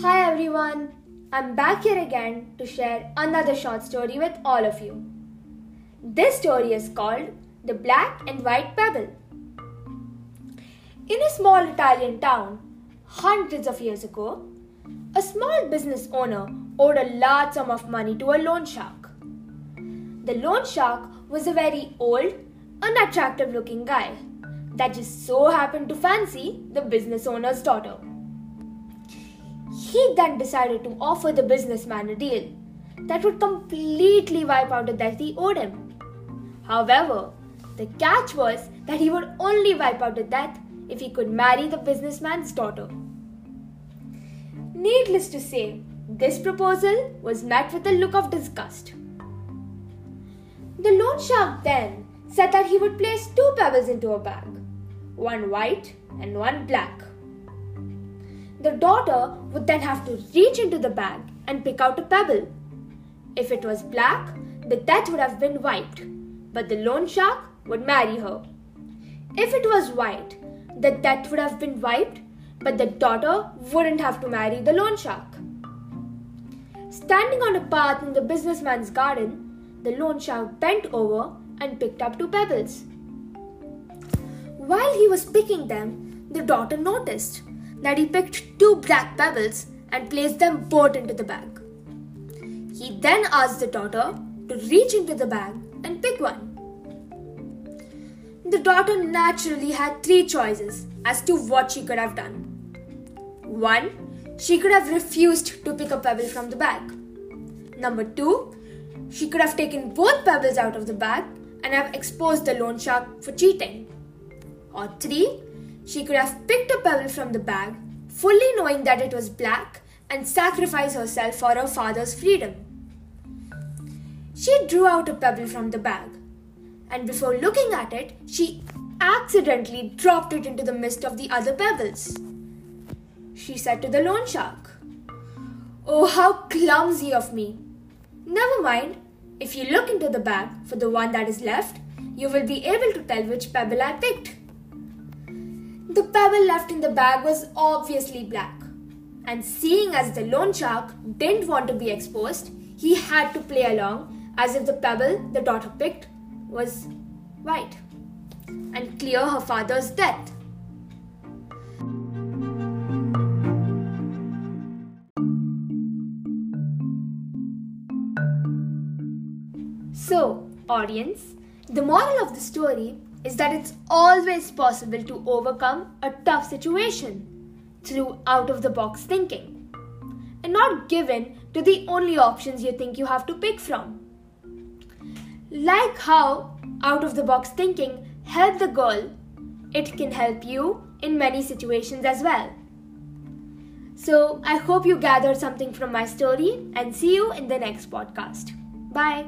Hi everyone, I'm back here again to share another short story with all of you. This story is called The Black and White Pebble. In a small Italian town, hundreds of years ago, a small business owner owed a large sum of money to a loan shark. The loan shark was a very old, unattractive looking guy that just so happened to fancy the business owner's daughter. He then decided to offer the businessman a deal that would completely wipe out the debt he owed him. However, the catch was that he would only wipe out the debt if he could marry the businessman's daughter. Needless to say, this proposal was met with a look of disgust. The loan shark then said that he would place two pebbles into a bag, one white and one black. The daughter would then have to reach into the bag and pick out a pebble. If it was black, the debt would have been wiped, but the loan shark would marry her. If it was white, the debt would have been wiped, but the daughter wouldn't have to marry the loan shark. Standing on a path in the businessman's garden, the loan shark bent over and picked up two pebbles. While he was picking them, the daughter noticed that he picked two black pebbles and placed them both into the bag. He then asked the daughter to reach into the bag and pick one. The daughter naturally had three choices as to what she could have done. One, she could have refused to pick a pebble from the bag. Number two, she could have taken both pebbles out of the bag and have exposed the loan shark for cheating. Or three, she could have picked a pebble from the bag, fully knowing that it was black, and sacrificed herself for her father's freedom. She drew out a pebble from the bag, and before looking at it, she accidentally dropped it into the midst of the other pebbles. She said to the loan shark, Oh, how clumsy of me! Never mind, if you look into the bag for the one that is left, you will be able to tell which pebble I picked. The pebble left in the bag was obviously black, and seeing as the loan shark didn't want to be exposed, he had to play along as if the pebble the daughter picked was white and clear her father's death. So, audience, the moral of the story is that it's always possible to overcome a tough situation through out of the box thinking and not given to the only options you think you have to pick from. Like how out of the box thinking helped the girl, it can help you in many situations as well. So, I hope you gathered something from my story and see you in the next podcast. Bye.